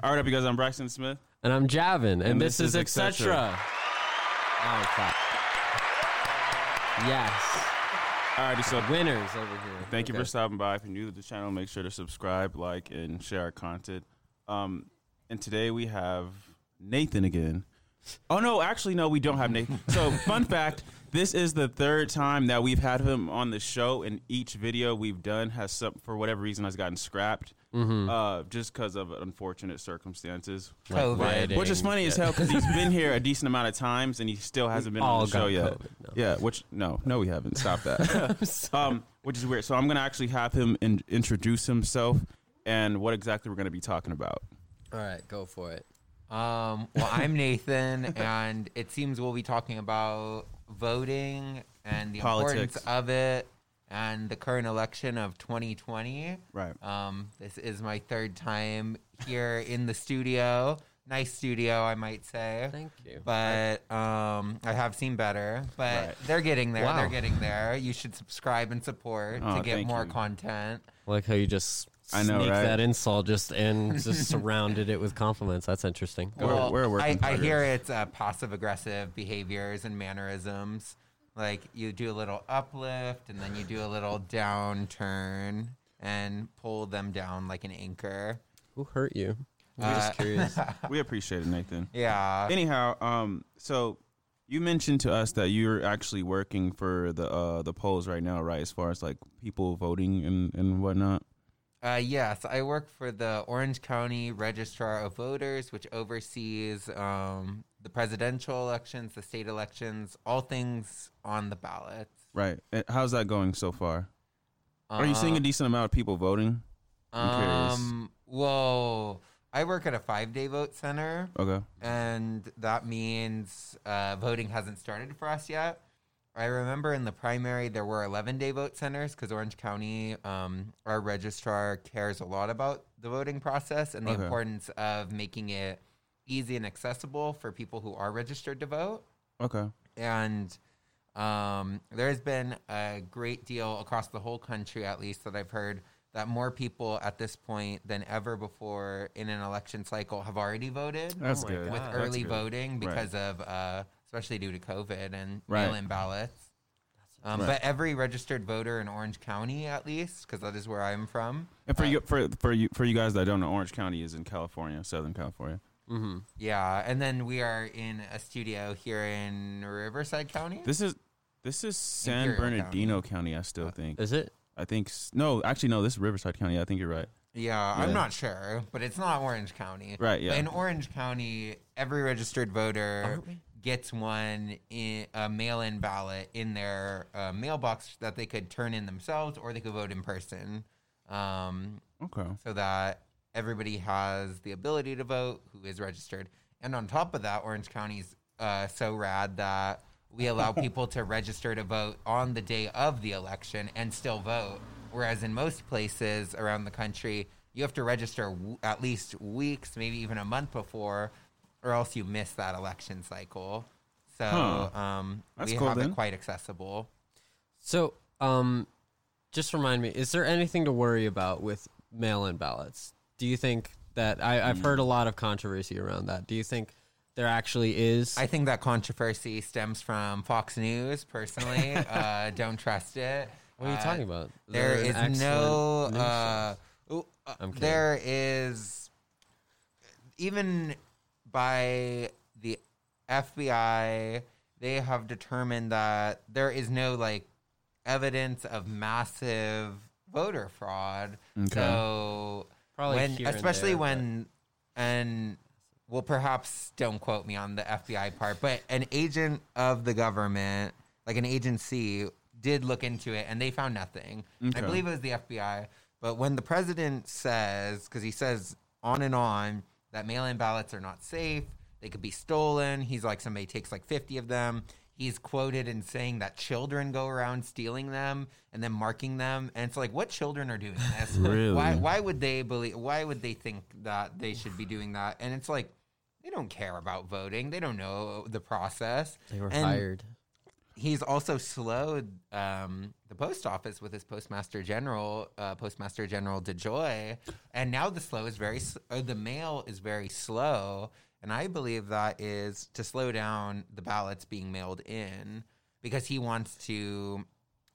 All right, up, you guys. I'm Braxton Smith. And I'm Javin, and, And this, this is etc. Oh. Yes, All righty, so winners over here. thank you for stopping by. If you're new to the channel, make sure to subscribe, like, and share our content. Um, and today we have Nathan again. Oh no, actually no, we don't have Nathan. So fun fact: this is the third time that we've had him on the show, and each video we've done has some for whatever reason has gotten scrapped, Mm-hmm. uh, just because of unfortunate circumstances. Like COVID. Which is funny as hell because he's been here a decent amount of times and he still hasn't been all on the show got yet. COVID, no. Yeah, which no, no, we haven't. Stop that. um, which is weird. So I'm gonna actually have him in, introduce himself and what exactly we're gonna be talking about. All right, go for it. Um, well, I'm Nathan, and it seems we'll be talking about voting and the Politics. importance of it and the current election of 2020. Right. Um, this is my third time here in the studio. Nice studio, I might say. Thank you. But um, I have seen better. But Right. they're getting there. Wow. They're getting there. You should subscribe and support Oh, to get thank more you. content. Like how you just I know, sneak right? that insult just and just surrounded it with compliments. That's interesting. We're- we're a work I, in I hear progress. it's uh, passive aggressive behaviors and mannerisms. Like you do a little uplift and then you do a little downturn and pull them down like an anchor. Who hurt you? I'm Uh, just curious. We appreciate it, Nathan. Yeah. Anyhow, um, so you mentioned to us that you're actually working for the uh, the polls right now, right? As far as like people voting and and whatnot. Uh, yes, I work for the Orange County Registrar of Voters, which oversees um, the presidential elections, the state elections, all things on the ballot. Right. And How's that going so far? Are you seeing a decent amount of people voting? I'm curious. Um, well, I work at a five day vote center. Okay. and that means uh, voting hasn't started for us yet. I remember in the primary there were 11 day vote centers because Orange County, um, our registrar, cares a lot about the voting process and the Okay. importance of making it easy and accessible for people who are registered to vote. Okay. And um, there's been a great deal across the whole country, at least that I've heard, that more people at this point than ever before in an election cycle have already voted That's my good. With That's early good. voting Right. because of uh, especially due to COVID and Right. mail-in ballots. Um, Right. But every registered voter in Orange County, at least, because that is where I'm from. And for uh, you, for for you, for you guys that don't know, Orange County is in California, Southern California. Hmm Yeah, and then we are in a studio here in Riverside County. This is this is San Imperial Bernardino County. I still think. Is it? I think s- no, actually no. This is Riverside County. I think you're right. Yeah, Yeah. I'm not sure, but it's not Orange County. Right, yeah. In Orange County, every registered voter gets one in a mail-in ballot in their uh, mailbox that they could turn in themselves, or they could vote in person, um, Okay. so that everybody has the ability to vote who is registered. And on top of that, Orange County's uh, so rad that we allow people to register to vote on the day of the election and still vote. Whereas in most places around the country, you have to register w- at least weeks, maybe even a month before, or else you miss that election cycle. So Huh. um, we cool have then. it quite accessible. So, um, just remind me: is there anything to worry about with mail-in ballots? Do you think that I, I've heard a lot of controversy around that? Do you think there actually is? I think that controversy stems from Fox News. Personally, uh, don't trust it. what are you Uh, talking about? There They're is no. excellent news Uh, ooh, uh, I'm kidding. there is even by the FBI, they have determined that there is no like evidence of massive voter fraud. Okay. So Probably when, here and especially there, when and well, perhaps don't quote me on the FBI part, but an agent of the government, like an agency, did look into it and they found nothing. Okay. I believe it was the FBI. But when the president says, because he says on and on that mail in ballots are not safe, they could be stolen. He's like, somebody takes like 50 of them. He's quoted in saying that children go around stealing them and then marking them. And it's like, what children are doing this? Really? Why, why would they believe, why would they think that they should be doing that? And it's like, they don't care about voting. They don't know the process. They were And- hired. he's also slowed um, the post office with his postmaster general, uh, postmaster general DeJoy, and now the slow is very s- uh, the mail is very slow, and I believe that is to slow down the ballots being mailed in because he wants to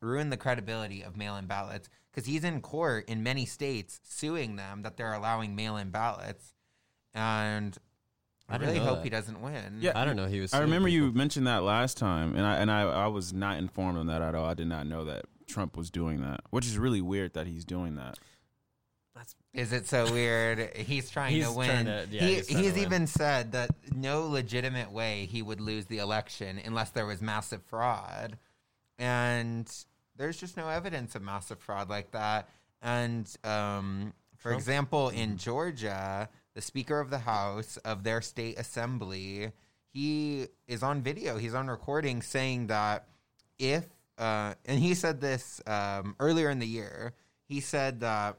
ruin the credibility of mail-in ballots because he's in court in many states suing them that they're allowing mail-in ballots, and I, I really hope that. he doesn't win. Yeah. I don't know. He was. I suing remember you mentioned that last time, and I and I, I was not informed on that at all. I did not know that Trump was doing that, which is really weird that he's doing that. That's Is it so weird? He's trying He's to win. trying to- yeah, he, he's he's trying to win. even said that no legitimate way he would lose the election unless there was massive fraud. And there's just no evidence of massive fraud like that. And um, for Trump? example, in Georgia, the Speaker of the House of their state assembly, he is on video, he's on recording saying that if, uh, and he said this um, earlier in the year, he said that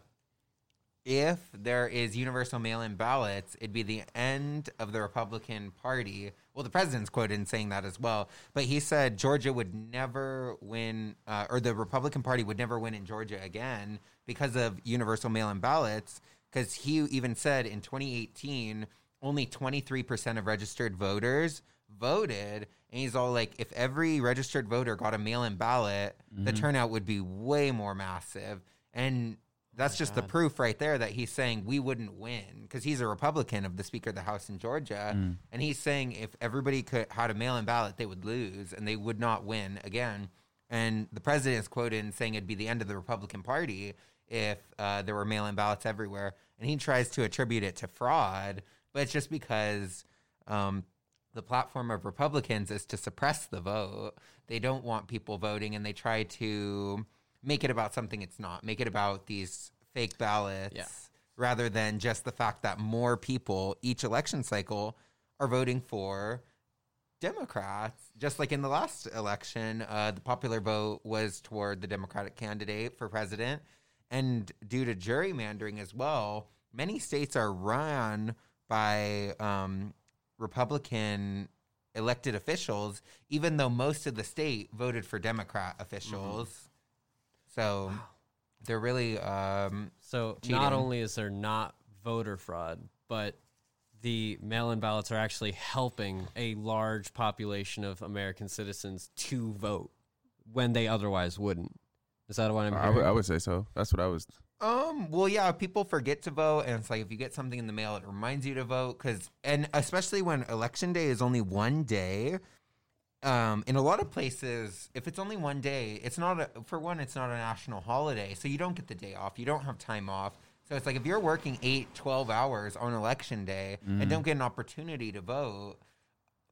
if there is universal mail-in ballots, it'd be the end of the Republican Party. Well, the president's quoted in saying that as well. But he said Georgia would never win, uh, or the Republican Party would never win in Georgia again because of universal mail-in ballots. Because he even said in 2018, only 23% of registered voters voted. And he's all like, if every registered voter got a mail-in ballot, the turnout would be way more massive. And that's just the proof right there that he's saying we wouldn't win because he's a Republican of the Speaker of the House in Georgia, and he's saying if everybody could had a mail-in ballot, they would lose and they would not win again. And the president is quoted in saying it'd be the end of the Republican Party if uh, there were mail-in ballots everywhere, and he tries to attribute it to fraud, but it's just because um, the platform of Republicans is to suppress the vote. They don't want people voting, and they try to make it about something it's not. Make it about these fake ballots Yeah. rather than just the fact that more people each election cycle are voting for Democrats. Just like in the last election, uh, the popular vote was toward the Democratic candidate for president. And due to gerrymandering as well, many states are run by um, Republican elected officials, even though most of the state voted for Democrat officials. So they're really um, So cheating. not only is there not voter fraud, but the mail-in ballots are actually helping a large population of American citizens to vote when they otherwise wouldn't. Is that what I'm I hearing? would, I would say so. That's what I was. Um. Well, yeah. People forget to vote, and it's like if you get something in the mail, it reminds you to vote. Because, and especially when election day is only one day. Um, in a lot of places, if it's only one day, it's not a, for one, it's not a national holiday, so you don't get the day off. You don't have time off. So it's like if you're working eight, 12 hours on election day and don't get an opportunity to vote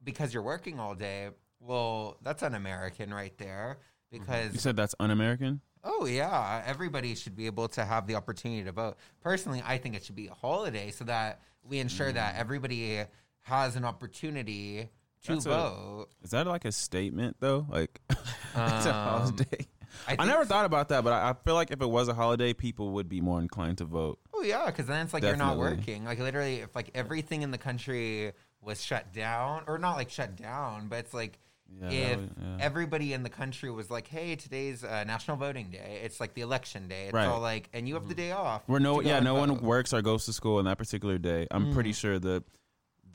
because you're working all day, well, that's un-American right there. Because You said that's un-American. Oh yeah, everybody should be able to have the opportunity to vote. Personally, I think it should be a holiday so that we ensure Mm. that everybody has an opportunity to That's a- vote. Is that like a statement though? Like it's a Um, holiday. I, I, think never thought about that, but I, I feel like if it was a holiday, people would be more inclined to vote. Oh yeah, because then it's like you're not Definitely. working. Like literally, if like everything in the country was shut down, or not like shut down, but it's like Yeah, that if would- yeah. everybody in the country was like, "Hey, today's uh, National Voting Day," it's like the election day. It's Right. all like, and you have the day off. Where no, to go yeah, and no one works or goes to school on that particular day. I'm pretty Mm. sure that th-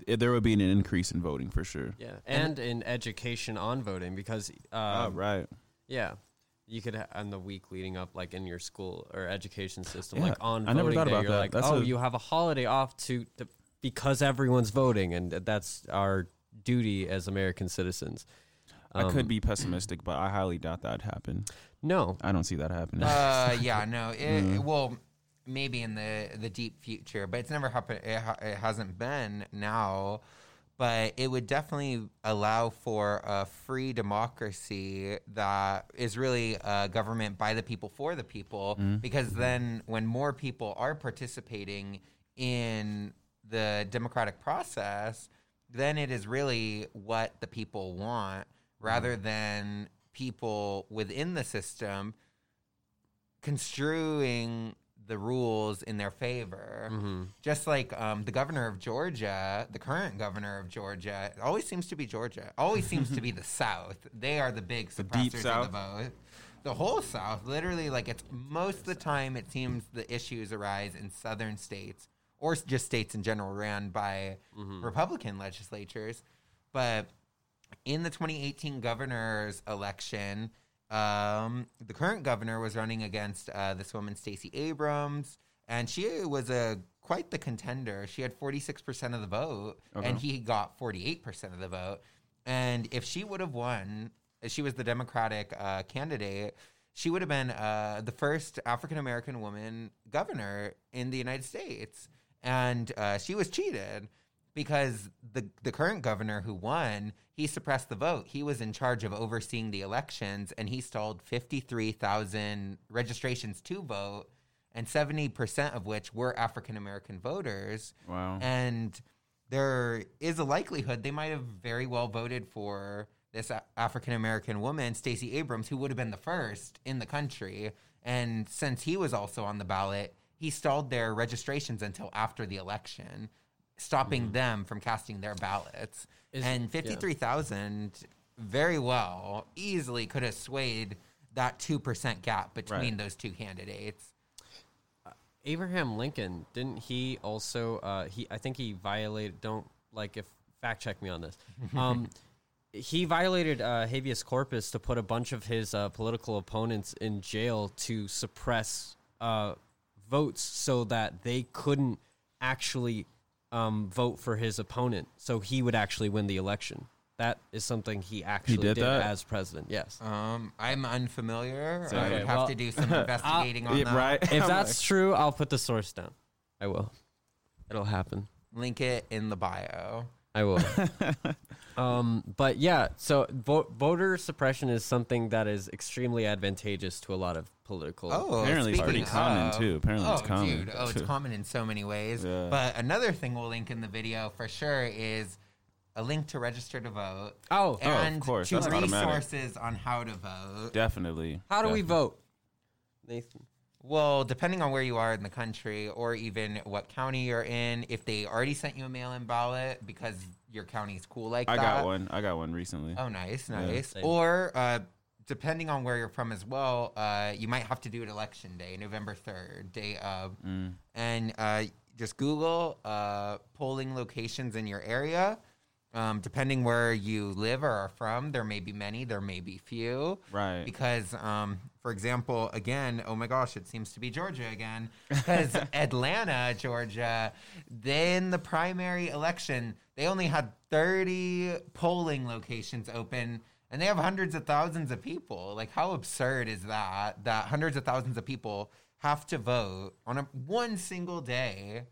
there would be an increase in voting for sure. yeah, and in education on voting because Oh, um, right. yeah, you could ha- on the week leading up, like in your school or education system, Yeah, like on I never voting thought day, about you're that. like, That's oh, a- you have a holiday off to, to because everyone's voting, and that's our duty as American citizens. I could Um, be pessimistic, but I highly doubt that'd happen. no, I don't see that happening. uh, yeah, no. It, Mm. Well, maybe in the the deep future, but it's never happened. It, ha- it hasn't been now. But it would definitely allow for a free democracy that is really a government by the people for the people. Mm. Because then, when more people are participating in the democratic process, then it is really what the people want rather than people within the system construing the rules in their favor. Mm-hmm. Just like um, the governor of Georgia, the current governor of Georgia, always seems to be Georgia. Always seems to be the South. They are the big The of the vote. The whole South, literally, like it's most of the time, it seems the issues arise in southern states or just states in general ran by Republican legislatures. But in the 2018 governor's election, um, the current governor was running against uh, this woman, Stacey Abrams, and she was a quite the contender. She had 46% of the vote, Okay. and he got 48% of the vote. And if she would have won, she was the Democratic uh, candidate. She would have been uh, the first African American woman governor in the United States, and uh, she was cheated because the the current governor who won he suppressed the vote. He was in charge of overseeing the elections and he stalled 53,000 registrations to vote and 70% of which were African American voters. Wow. and there is a likelihood they might have very well voted for this African American woman Stacey Abrams who would have been the first in the country. And since he was also on the ballot he stalled their registrations until after the election stopping them from casting their ballots Is- and yeah. 53,000 very well easily could have swayed that 2% gap between Right. those two candidates Abraham Lincoln didn't he also? Uh, he I think he violated. Don't like if fact check me on this. Um, he violated uh, habeas corpus to put a bunch of his uh, political opponents in jail to suppress uh, votes so that they couldn't actually um, vote for his opponent, so he would actually win the election. That is something he actually did did, that? as president. Yes. um, I'm unfamiliar. So- I Okay, would have well- to do some investigating on Yeah, that. right. if I'm that's true, I'll put the source down. I will. It'll happen. Link it in the bio. I will. um, but yeah, so vo- voter suppression is something that is extremely advantageous to a lot of political. Oh, Apparently it's speaking pretty common, of- too. Apparently oh, it's common. Dude, oh, it's common in so many ways. Yeah. But another thing we'll link in the video for sure is a link to register to vote. Oh, Oh, of and course, two that's automatic. resources on how to vote. Definitely. how do we vote, Nathan? Well, depending on where you are in the country or even what county you're in, if they already sent you a mail-in ballot because your county's cool like I that. got one. I got one recently. Oh, nice, nice. Same. Or uh, depending on where you're from as well, uh, you might have to do it election day, November third, day of, Mm. and uh, just Google uh, polling locations in your area. Um, depending where you live or are from, there may be many, there may be few. Right. Because, um, for example, again, oh my gosh, it seems to be Georgia again. Because Atlanta, Georgia, then the primary election, they only had 30 polling locations open and they have hundreds of thousands of people. Like, how absurd is that? That hundreds of thousands of people have to vote on a, one single day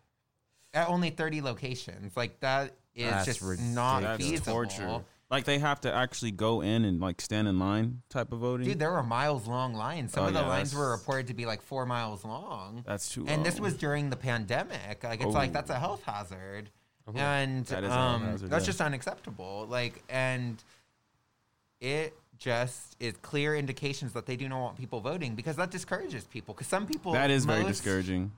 at only 30 locations. Like, that is That's just ridiculous. not That's feasible. torture. Like they have to actually go in and like stand in line type of voting. Dude, there were miles long lines. Some Oh, of the yeah, lines that's- were reported to be like four miles long. That's too And this long. was during the pandemic. Like it's like Oh. that's a health hazard. And That is a health um, hazard, that's yeah. just unacceptable. Like and it just is clear indications that they do not want people voting because that discourages people. Because some people that is very most discouraging.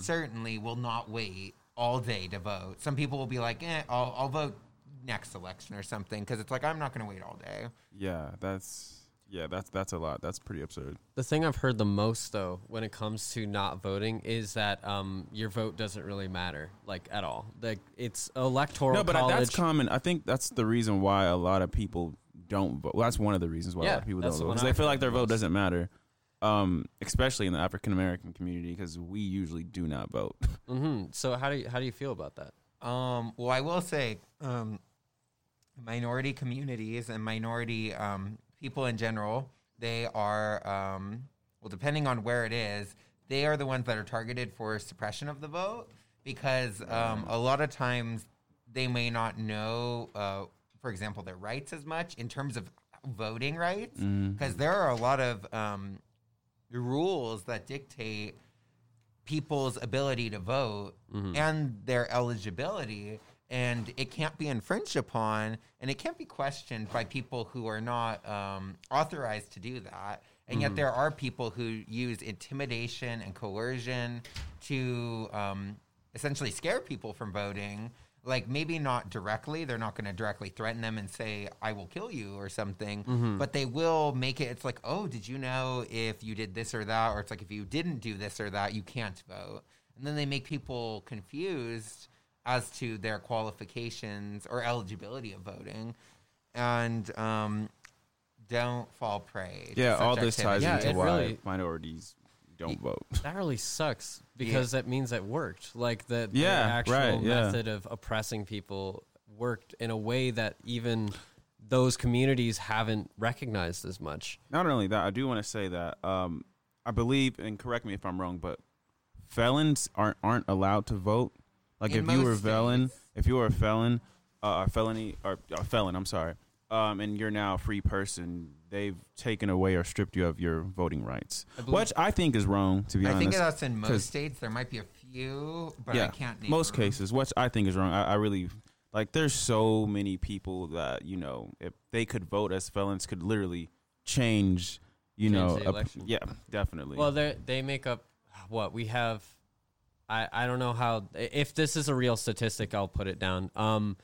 Certainly will not wait all day to vote. Some people will be like, eh, I'll, I'll vote next election or something because it's like I'm not going to wait all day. Yeah, that's yeah, that's that's a lot. That's pretty absurd. The thing I've heard the most though, when it comes to not voting, is that um, your vote doesn't really matter, like at all. Like it's electoral No, but college. that's common. I think that's the reason why a lot of people don't vote. Well, that's one of the reasons why a lot of people don't vote because they feel like their vote doesn't matter. Um, especially in the African American community because we usually do not vote. hmm So how do you, how do you feel about that? Um, well, I will say, um, minority communities and minority um, people in general, they are, um, well, depending on where it is, they are the ones that are targeted for suppression of the vote because um, a lot of times they may not know, uh, for example, their rights as much in terms of voting rights because there are a lot of um, rules that dictate people's ability to vote and their eligibility and it can't be infringed upon and it can't be questioned by people who are not um, authorized to do that And yet there are people who use intimidation and coercion to um, essentially scare people from voting. Like maybe not directly, they're not going to directly threaten them and say, I will kill you or something, but they will make it. It's like, oh, did you know if you did this or that? Or it's like, if you didn't do this or that, you can't vote. And then they make people confused as to their qualifications or eligibility of voting. And um, don't fall prey. to Yeah, all this ties activity. Yeah, into it why really- minorities don't vote. That really sucks because that means it worked. Like the, the Yeah, actual right, yeah. method of oppressing people worked in a way that even those communities haven't recognized as much. Not only that, I do want to say that um, I believe, and correct me if I'm wrong, but felons aren't aren't allowed to vote. Like In if you were a felon, states. if you were a felon, uh, a felony or a felon, I'm sorry, um, and you're now a free person, they've taken away or stripped you of your voting rights, I believe- which I think is wrong. To be honest. I honest, think that's in 'cause- most states. There might be a few, but I can't name most them. cases which i think is wrong I, I really like there's so many people that you know if they could vote as felons could literally change you Change know the a- election. yeah definitely Well, they they make up what we have. I I don't know how if this is a real statistic. I'll put it down. Um,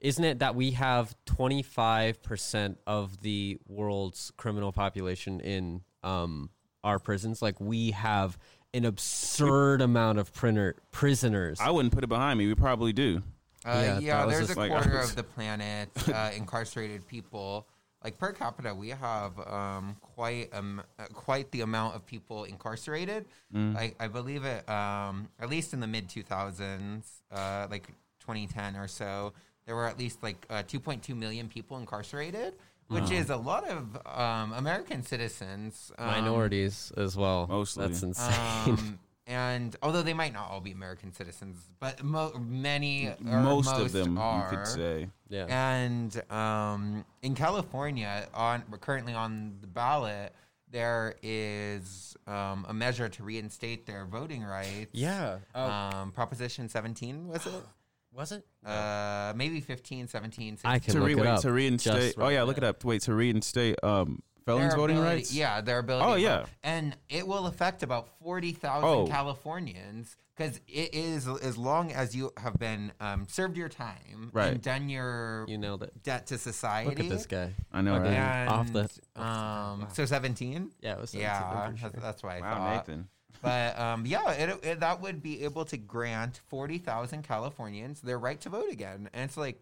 isn't it that we have twenty five percent of the world's criminal population in um our prisons? Like we have an absurd amount of printer prisoners. i wouldn't put it behind me we probably do Uh, Yeah, yeah, there's just a like- quarter of the planet uh, incarcerated people. Like per capita, we have um, quite um, uh, quite the amount of people incarcerated. Mm. Like I believe it, um, at least in the mid 2000s, uh, like 2010 or so, there were at least like uh, 2.2 million people incarcerated, which Uh-huh. is a lot of um, American citizens. um, minorities as well. Mostly. That's insane. and although they might not all be American citizens, but mo- many, or most, of them are. you could say yeah. And um, in California, on currently on the ballot, there is um, a measure to reinstate their voting rights. yeah. Oh, Um, Proposition 17 was it? was it? Uh, maybe 15, 17, 16. I can to, look re- it wait, up. to reinstate just oh yeah now. look it up wait to reinstate um felons Their voting ability- rights Yeah, their ability. Oh, yeah. and it will affect about forty thousand Oh. Californians because it is as long as you have been um, served your time Right. and done your You nailed it. debt to society. Look at this guy. i know right And, Off the- um, so seventeen. Yeah, it was 17, Yeah, I'm that's, sure. that's why I wow thought. nathan But um, yeah, it, it, that would be able to grant forty thousand Californians their right to vote again, and it's like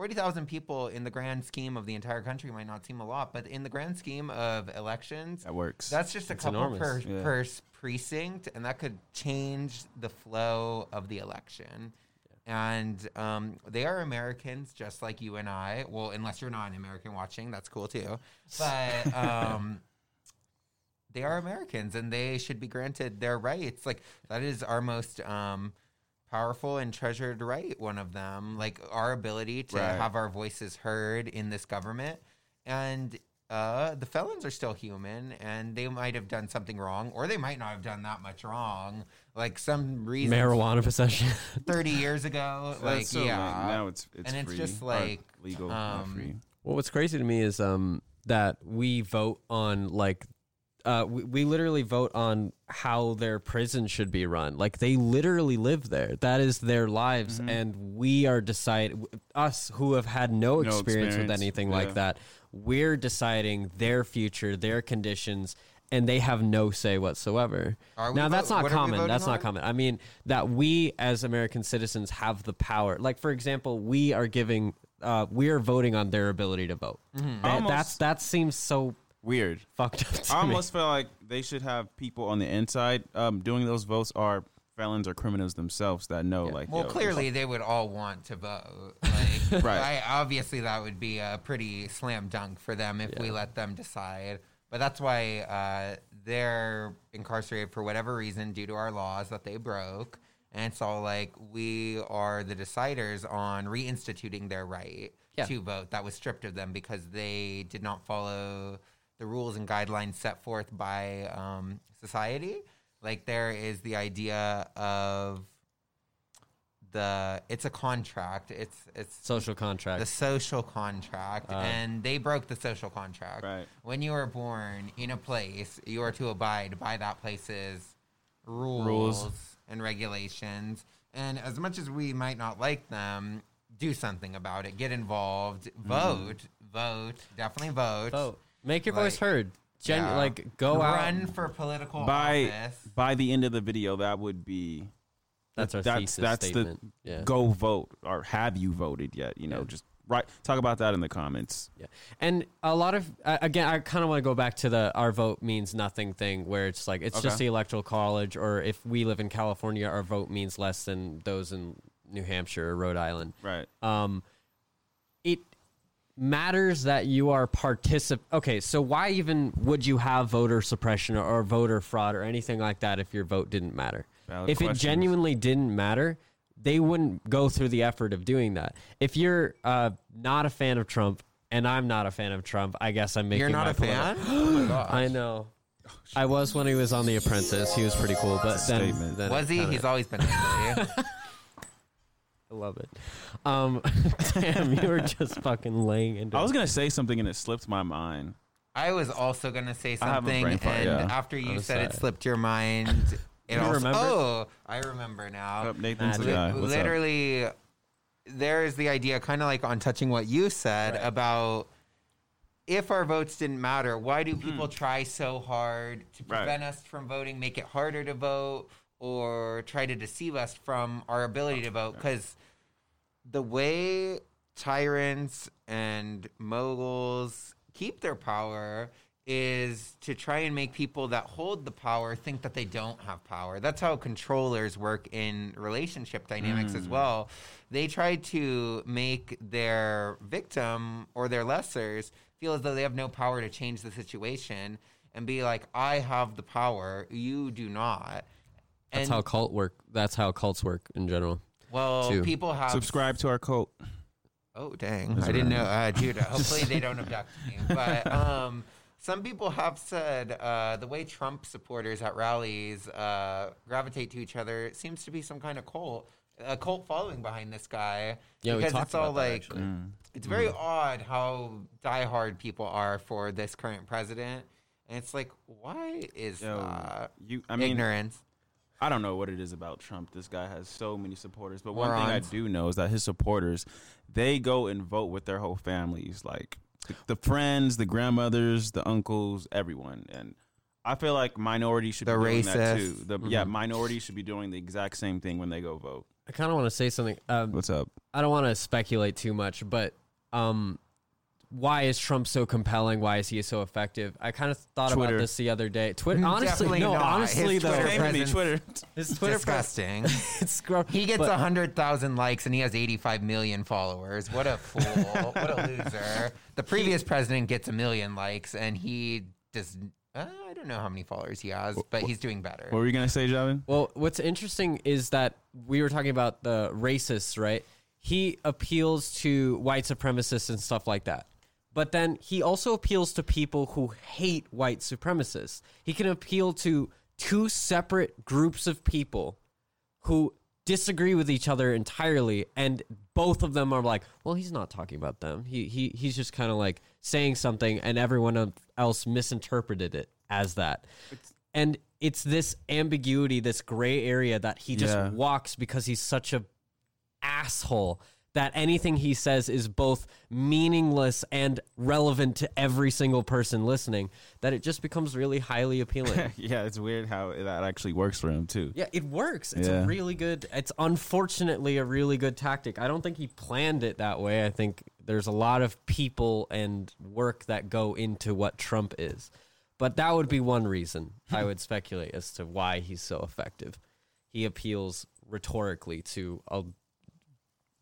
forty thousand people in the grand scheme of the entire country might not seem a lot, but in the grand scheme of elections, that works that's just a It's couple per. Yeah. per precinct, and that could change the flow of the election. And um, they are Americans, just like you and I. Well, unless you're not an American watching, that's cool too. But um, they are Americans, and they should be granted their rights. Like that is our most um, powerful and treasured right. One of them, like our ability to Right. have our voices heard in this government, and uh, the felons are still human, and they might have done something wrong, or they might not have done that much wrong. Like some reason, Marijuana possession. thirty years ago, So like so, yeah, now it's it's And it's free, just or like, legal not um, free Well, what's crazy to me is um that we vote on like uh we, we literally vote on how their prison should be run. Like they literally live there. That is their lives Mm-hmm. and we are decide us who have had no, No experience, with anything yeah. like that. We're deciding their future, their conditions and they have no say whatsoever. Are we Now vo- that's not what are we common. voting That's not common. I mean that we as American citizens have the power. Like for example, we are giving uh, we are voting on their ability to vote. Mm-hmm. That, Almost- that's that seems so weird fucked up. To I me. almost feel like they should have people on the inside um, doing those votes are felons or criminals themselves that know Yeah. like Well, yo, clearly they would all want to vote. Like, Right. I, obviously, that would be a pretty slam dunk for them if we let them decide. But that's why uh, they're incarcerated for whatever reason due to our laws that they broke. And it's all like we are the deciders on reinstituting their right Yeah. to vote that was stripped of them because they did not follow the rules and guidelines set forth by um, society. Like there is the idea of the it's a contract. It's it's Social contract. the social contract, and they broke the social contract. Right. When you are born in a place, you are to abide by that place's rules, Rules. and regulations. And as much as we might not like them, do something about it. Get involved. Mm-hmm. Vote. Vote. Definitely vote. Vote. Make your voice Like, heard. Gen- Yeah. Like go out. Run for political by office. by the end of the video, that would be That's our that's thesis that's statement. the yeah. go vote or have you voted yet? You know, Yeah. just right. Talk about that in the comments. Yeah, and a lot of uh, again, I kind of want to go back to the our vote means nothing thing, where it's like it's just Okay. the electoral college, or if we live in California, our vote means less than those in New Hampshire or Rhode Island. Right. Um, it matters that you are particip. Okay, so why even would you have voter suppression or, or voter fraud or anything like that if your vote didn't matter? Valid if questions. it genuinely didn't matter, they wouldn't go through the effort of doing that. If you're uh, not a fan of Trump and I'm not a fan of Trump, I guess I'm making You're not my a fan? oh my gosh. I know. I was when he was on The Apprentice. He was pretty cool, but That's then, statement. then Was he? kinda- He's always been. Ugly. I love it. Um, damn, you were just fucking laying into. I was gonna say something and it slipped my mind. I was also gonna say I have a something, brain fart, and yeah. after you was said it that? slipped your mind. It You also, remember? Oh, I remember now. Oh, Nathan's the Magic. guy. What's up? literally, there is the idea, kind of like on touching what you said Right. about if our votes didn't matter, why do people try so hard to. Right. prevent us from voting, make it harder to vote, or try to deceive us from our ability to vote? Because the way tyrants and moguls keep their power is to try and make people that hold the power think that they don't have power. That's how controllers work in relationship dynamics as mm. well. They try to make their victim or their lessers feel as though they have no power to change the situation and be like, I have the power, you do not. That's And- how cult work. That's how cults work in general. well, too. people have Subscribe to our cult. Oh dang! I didn't know, uh, dude. Hopefully they don't abduct me. But um, some people have said uh, the way Trump supporters at rallies uh, gravitate to each other seems to be some kind of cult, a cult following behind this guy. Yeah, we because talked it's all about that, like actually. it's very odd how diehard people are for this current president, and it's like, why is Yo, that? you. I mean, Ignorance. I don't know what it is about Trump. This guy has so many supporters. But one thing I do know is that his supporters, they go and vote with their whole families, like the, the friends, the grandmothers, the uncles, everyone. And I feel like minorities should The be doing that racists. too. The, Yeah, minorities should be doing the exact same thing when they go vote. I kind of want to say something. Um, What's up? I don't want to speculate too much, but um, why is Trump so compelling? Why is he so effective? I kind of thought Twitter. about this the other day. Twitter, Mm, honestly, definitely no, not. honestly His though, Twitter Shame to me, presence- Twitter. his Twitter Disgusting. it's gross. He gets a hundred thousand likes and he has eighty-five million followers. What a fool! what a loser! The previous president gets a million likes and he does. Uh, I don't know how many followers he has, but he's doing better. What were you gonna say, Javin? Well, what's interesting is that we were talking about the racists, right? He appeals to white supremacists and stuff like that. But then he also appeals to people who hate white supremacists. He can appeal to two separate groups of people who disagree with each other entirely and both of them are like well he's not talking about them he he he's just kind of like saying something and everyone else misinterpreted it as that and it's this ambiguity this gray area that he just Yeah. walks because he's such a asshole that anything he says is both meaningless and relevant to every single person listening that it just becomes really highly appealing yeah, it's weird how that actually works for him too. yeah, it works. It's Yeah. a really good. It's unfortunately a really good tactic. I don't think he planned it that way. I think there's a lot of people and work that go into what Trump is. But that would be one reason I would speculate as to why he's so effective. He appeals rhetorically to a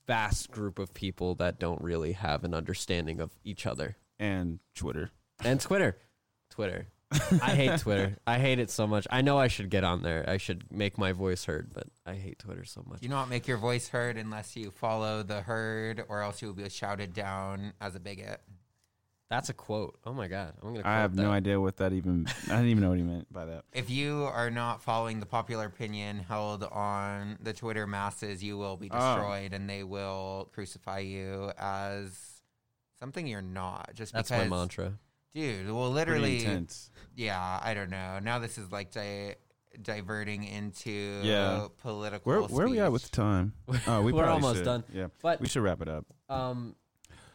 vast group of people that don't really have an understanding of each other. And Twitter. And Twitter. Twitter. I hate Twitter. I hate it so much. I know I should get on there. I should make my voice heard, but I hate Twitter so much. you not make your voice heard unless you follow the herd, or else you will be shouted down as a bigot. That's a quote. Oh my god, I'm gonna. I have that. no idea what that even. I didn't even know what he meant by that. If you are not following the popular opinion held on the Twitter masses, you will be Oh. destroyed, and they will crucify you as something you're not. Just That's because, my mantra. dude. Well, literally, yeah. I don't know. Now this is like di- diverting into Yeah. political. Where where are we at with the time? Oh, we We're almost should. done. Yeah, But we should wrap it up. um,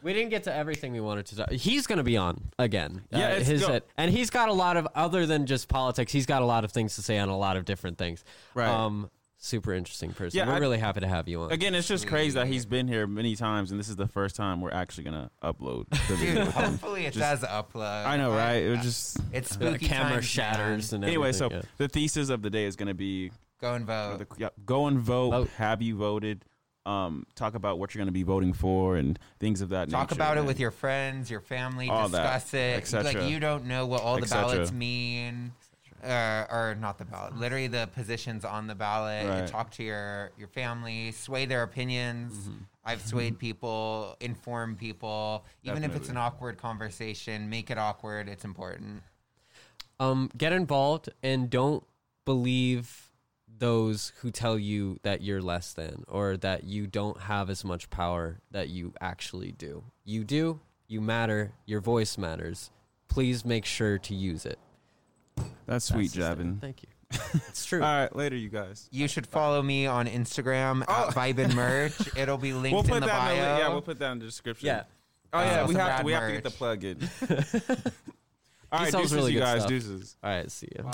we didn't get to everything we wanted to talk. He's going to be on again. Yeah, Uh, it's his go- and he's got a lot of other than just politics. He's got a lot of things to say on a lot of different things. Right. Um, super interesting person. Yeah, We're I- really happy to have you on. Again, it's just crazy that he's been here many times, and this is the first time we're actually gonna upload. The Dude, hopefully it Just- does upload. I know, right? It was just It's the spooky camera times, shatters man. and anyway. So everything, the thesis of the day is gonna be Go and vote. the, yeah, go and vote. Vote. Have you voted? Um, talk about what you're gonna be voting for and things of that nature. Talk nature. about it with your friends, your family. All that, discuss it. et cetera. Like you don't know what all the Et cetera. ballots mean, uh, or not the ballot. Literally the positions on the ballot. Right. Talk to your your family. Sway their opinions. Mm-hmm. I've swayed people. Inform people. Even if it's Definitely. an awkward conversation, make it awkward. It's important. um, get involved and don't believe those who tell you that you're less than or that you don't have as much power that you actually do. You do. You matter. Your voice matters. Please make sure to use it. That's sweet, That's the statement. Javin. Thank you. It's true. All right, later, you guys. You should follow me on Instagram Oh. at Vibe and Merch. It'll be linked We'll in the that. In the, bio. yeah, we'll put that in the description. Yeah. Oh yeah, Uh, we have to. rad We have to get the plug in. All right, deuces, really you guys. stuff. Deuces. All right. See you. Bye.